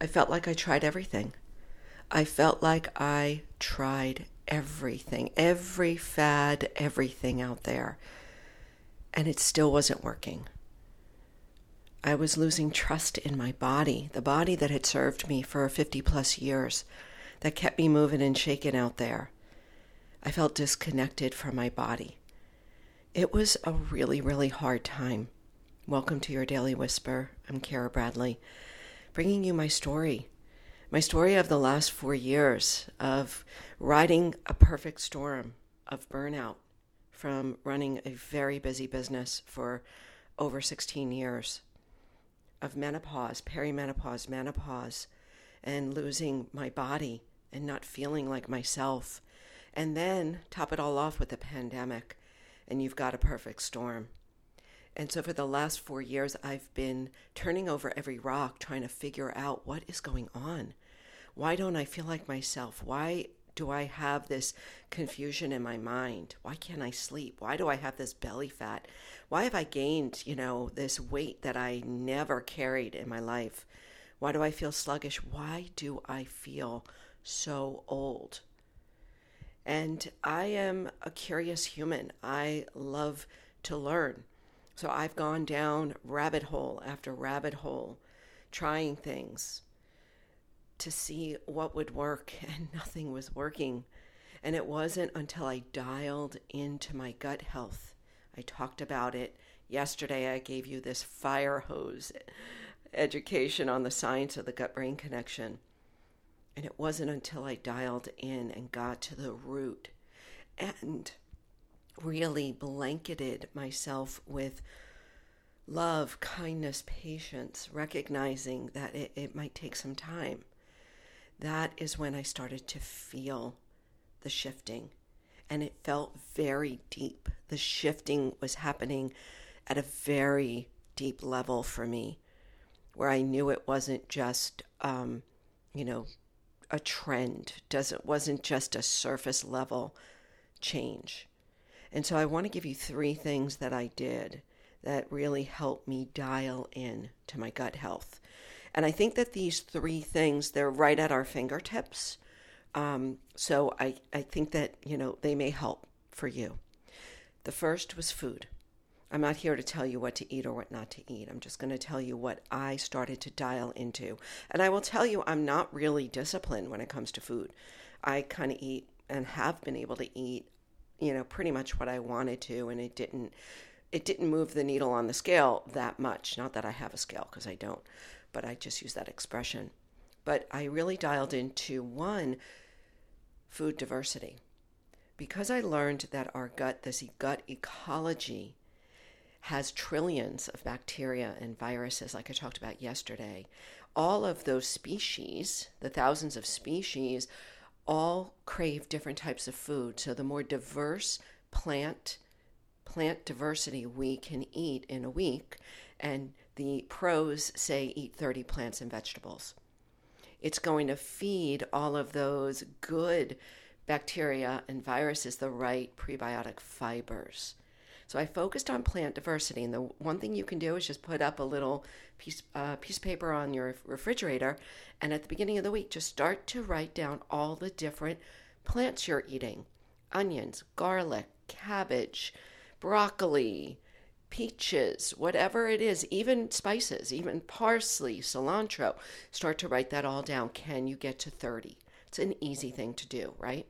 I felt like I tried everything. I felt like I tried everything, every fad, everything out there. And it still wasn't working. I was losing trust in my body, the body that had served me for 50 plus years, that kept me moving and shaking out there. I felt disconnected from my body. It was a really, really hard time. Welcome to your Daily Whisper. I'm Kara Bradley, bringing you my story. My story of the last four years of riding a perfect storm of burnout from running a very busy business for over 16 years of menopause, perimenopause, menopause, and losing my body and not feeling like myself. And then top it all off with the pandemic, and you've got a perfect storm. And so for the last four years, I've been turning over every rock trying to figure out what is going on. Why don't I feel like myself? Why do I have this confusion in my mind? Why can't I sleep? Why do I have this belly fat? Why have I gained, you know, this weight that I never carried in my life? Why do I feel sluggish? Why do I feel so old? And I am a curious human. I love to learn. So I've gone down rabbit hole after rabbit hole, trying things, to see what would work, and nothing was working. And it wasn't until I dialed into my gut health. I talked about it yesterday. I gave you this fire hose education on the science of the gut brain connection. And it wasn't until I dialed in and got to the root and really blanketed myself with love, kindness, patience, recognizing that it, it might take some time that is when I started to feel the shifting. And it felt very deep. The shifting was happening at a very deep level for me, where I knew it wasn't just, um, you know, a trend. Doesn't wasn't just a surface level change. And so I want to give you three things that I did that really helped me dial in to my gut health. And I think that these three things, they're right at our fingertips. Um, so I, I think that, you know, they may help for you. The first was food. I'm not here to tell you what to eat or what not to eat. I'm just going to tell you what I started to dial into. And I will tell you, I'm not really disciplined when it comes to food. I kind of eat and have been able to eat, you know, pretty much what I wanted to, and it didn't. It didn't move the needle on the scale that much. Not that I have a scale because I don't, but I just use that expression. But I really dialed into one food diversity because I learned that our gut, this gut ecology, has trillions of bacteria and viruses, like I talked about yesterday. All of those species, the thousands of species, all crave different types of food. So the more diverse plant plant diversity we can eat in a week, and the pros say eat 30 plants and vegetables. It's going to feed all of those good bacteria and viruses the right prebiotic fibers. So I focused on plant diversity, and the one thing you can do is just put up a little piece uh, piece of paper on your refrigerator, and at the beginning of the week, just start to write down all the different plants you're eating: onions, garlic, cabbage, broccoli, peaches, whatever it is, even spices, even parsley, cilantro. Start to write that all down. Can you get to 30? It's an easy thing to do, right?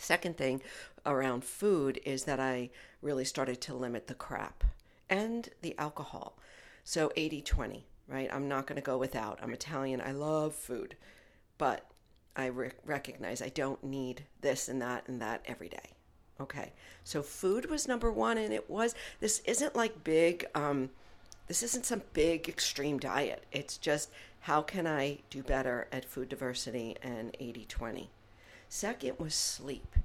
Second thing around food is that I really started to limit the crap and the alcohol. So 80 20, right? I'm not going to go without. I'm Italian. I love food, but I re- recognize I don't need this and that and that every day. Okay, so food was number one, and it was. This isn't like big. Um, this isn't some big extreme diet. It's just how can I do better at food diversity and 80 20. Second was sleep.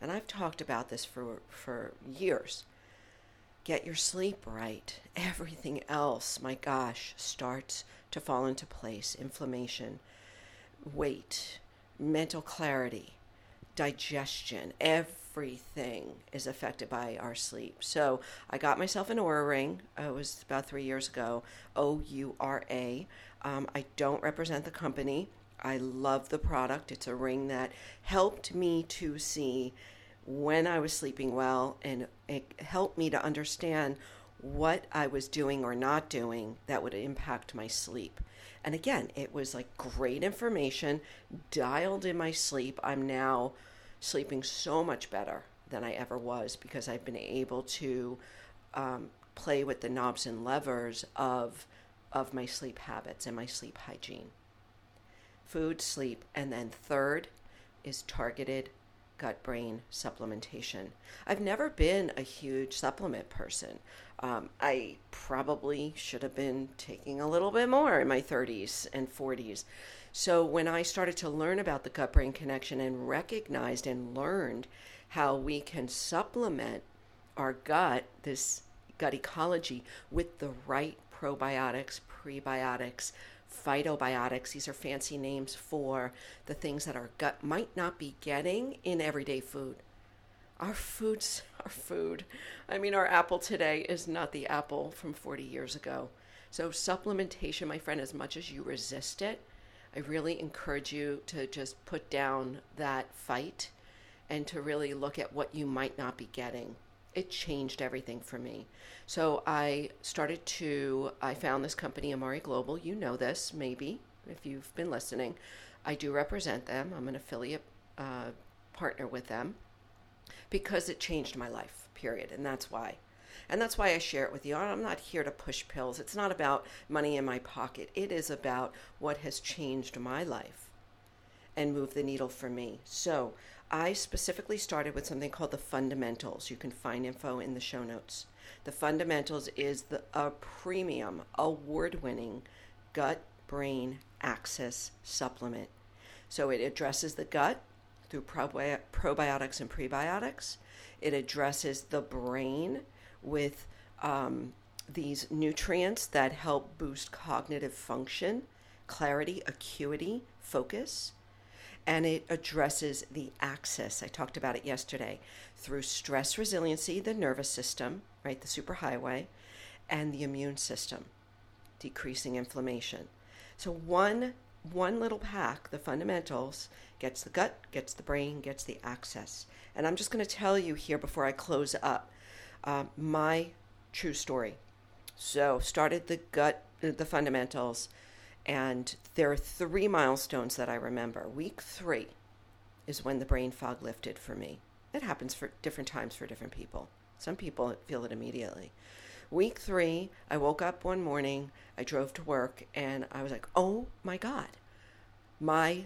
And I've talked about this for, for years. Get your sleep right. Everything else, my gosh, starts to fall into place. Inflammation, weight, mental clarity, digestion, everything is affected by our sleep. So I got myself an Oura ring. It was about three years ago. O U R A. Um, I don't represent the company. I love the product. It's a ring that helped me to see when I was sleeping well and it helped me to understand what I was doing or not doing that would impact my sleep. And again, it was like great information, dialed in my sleep. I'm now sleeping so much better than I ever was because I've been able to um, play with the knobs and levers of of my sleep habits and my sleep hygiene. Food, sleep, and then third is targeted gut brain supplementation. I've never been a huge supplement person. Um, I probably should have been taking a little bit more in my 30s and 40s. So when I started to learn about the gut brain connection and recognized and learned how we can supplement our gut, this gut ecology, with the right probiotics, prebiotics, phytobiotics. These are fancy names for the things that our gut might not be getting in everyday food. Our foods our food. I mean, our apple today is not the apple from 40 years ago. So, supplementation, my friend, as much as you resist it, I really encourage you to just put down that fight and to really look at what you might not be getting it changed everything for me. So I started to, I found this company, Amare Global. You know this, maybe, if you've been listening. I do represent them, I'm an affiliate uh, partner with them because it changed my life, period. And that's why. And that's why I share it with you. I'm not here to push pills. It's not about money in my pocket. It is about what has changed my life and moved the needle for me. So I specifically started with something called the fundamentals. You can find info in the show notes. The fundamentals is the a premium, award-winning gut brain axis supplement. So it addresses the gut through probi- probiotics and prebiotics. It addresses the brain with um, these nutrients that help boost cognitive function, clarity, acuity, focus and it addresses the axis. I talked about it yesterday through stress resiliency, the nervous system, right, the superhighway, and the immune system, decreasing inflammation. So one one little pack, the fundamentals, gets the gut, gets the brain, gets the axis. And I'm just going to tell you here before I close up uh, my true story. So started the gut, the fundamentals and there are three milestones that I remember. Week three is when the brain fog lifted for me. It happens for different times for different people. Some people feel it immediately. Week three, I woke up one morning, I drove to work, and I was like, oh my God, my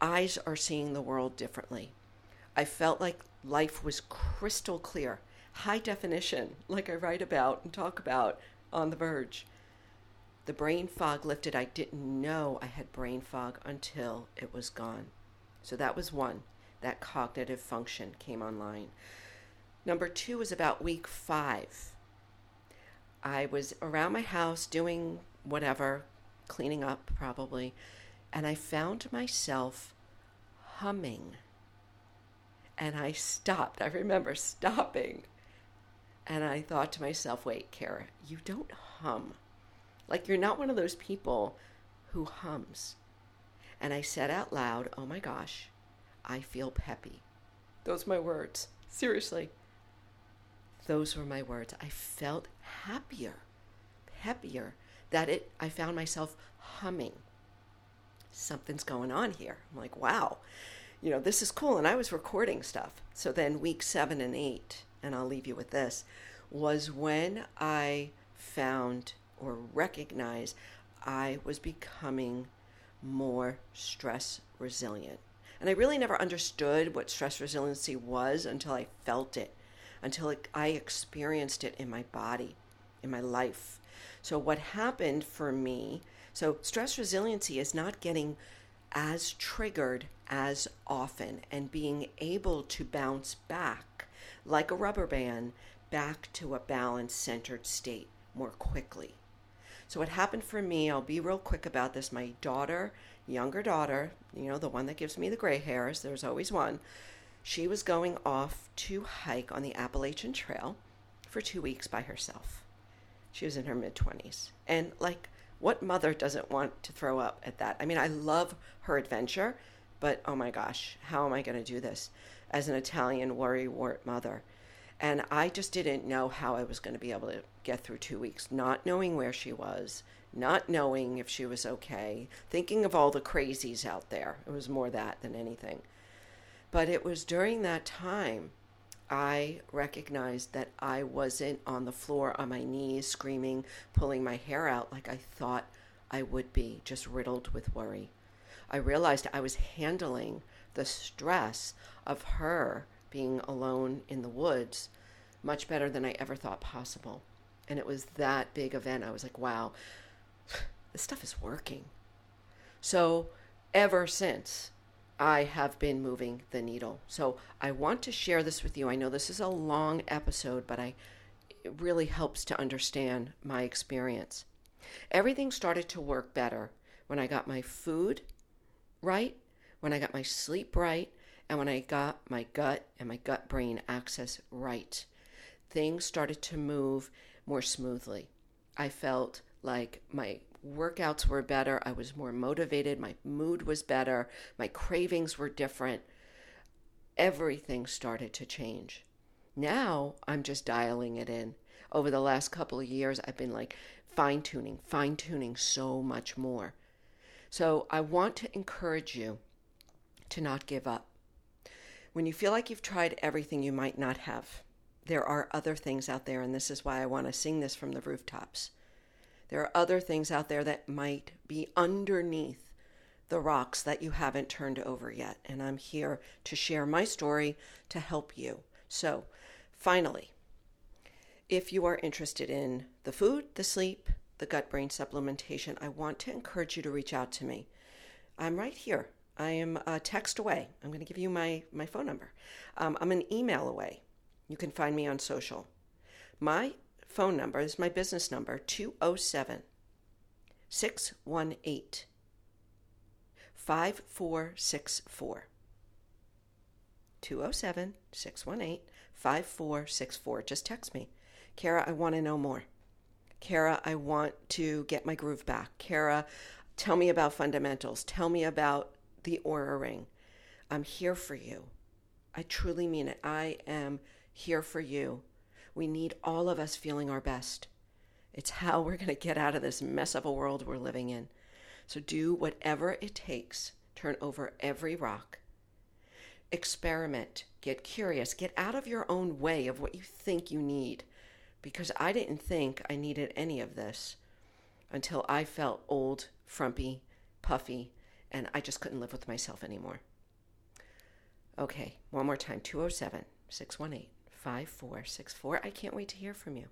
eyes are seeing the world differently. I felt like life was crystal clear, high definition, like I write about and talk about on The Verge. The brain fog lifted. I didn't know I had brain fog until it was gone. So that was one. That cognitive function came online. Number two was about week five. I was around my house doing whatever, cleaning up probably, and I found myself humming. And I stopped. I remember stopping. And I thought to myself, wait, Kara, you don't hum. Like you're not one of those people who hums. And I said out loud, Oh my gosh, I feel peppy. Those my words. Seriously. Those were my words. I felt happier, peppier that it I found myself humming. Something's going on here. I'm like, wow, you know, this is cool. And I was recording stuff. So then week seven and eight, and I'll leave you with this, was when I found or recognize I was becoming more stress resilient. And I really never understood what stress resiliency was until I felt it, until it, I experienced it in my body, in my life. So, what happened for me, so stress resiliency is not getting as triggered as often and being able to bounce back like a rubber band back to a balanced, centered state more quickly. So, what happened for me, I'll be real quick about this. My daughter, younger daughter, you know, the one that gives me the gray hairs, there's always one, She was going off to hike on the Appalachian Trail for two weeks by herself. She was in her mid 20s. And, like, what mother doesn't want to throw up at that? I mean, I love her adventure, but oh my gosh, how am I going to do this as an Italian worrywart mother? And I just didn't know how I was going to be able to get through two weeks, not knowing where she was, not knowing if she was okay, thinking of all the crazies out there. It was more that than anything. But it was during that time I recognized that I wasn't on the floor on my knees screaming, pulling my hair out like I thought I would be, just riddled with worry. I realized I was handling the stress of her being alone in the woods much better than I ever thought possible. And it was that big event. I was like, wow, this stuff is working. So, ever since, I have been moving the needle. So I want to share this with you. I know this is a long episode, but I it really helps to understand my experience. Everything started to work better when I got my food right, when I got my sleep right, and when I got my gut and my gut brain axis right. Things started to move more smoothly. I felt like my workouts were better. I was more motivated. My mood was better. My cravings were different. Everything started to change. Now I'm just dialing it in. Over the last couple of years, I've been like fine tuning, fine tuning so much more. So I want to encourage you to not give up. When you feel like you've tried everything, you might not have. There are other things out there, and this is why I want to sing this from the rooftops. There are other things out there that might be underneath the rocks that you haven't turned over yet. And I'm here to share my story to help you. So, finally, if you are interested in the food, the sleep, the gut brain supplementation, I want to encourage you to reach out to me. I'm right here. I am a text away. I'm going to give you my, my phone number. Um, I'm an email away. You can find me on social. My phone number is my business number 207 618 5464. 207 618 5464. Just text me. Kara, I want to know more. Kara, I want to get my groove back. Kara, tell me about fundamentals. Tell me about the Oura ring. I'm here for you. I truly mean it. I am here for you. We need all of us feeling our best. It's how we're going to get out of this mess of a world we're living in. So do whatever it takes. Turn over every rock. Experiment. Get curious. Get out of your own way of what you think you need. Because I didn't think I needed any of this until I felt old, frumpy, puffy, and I just couldn't live with myself anymore. Okay, one more time 207 618 5464. I can't wait to hear from you.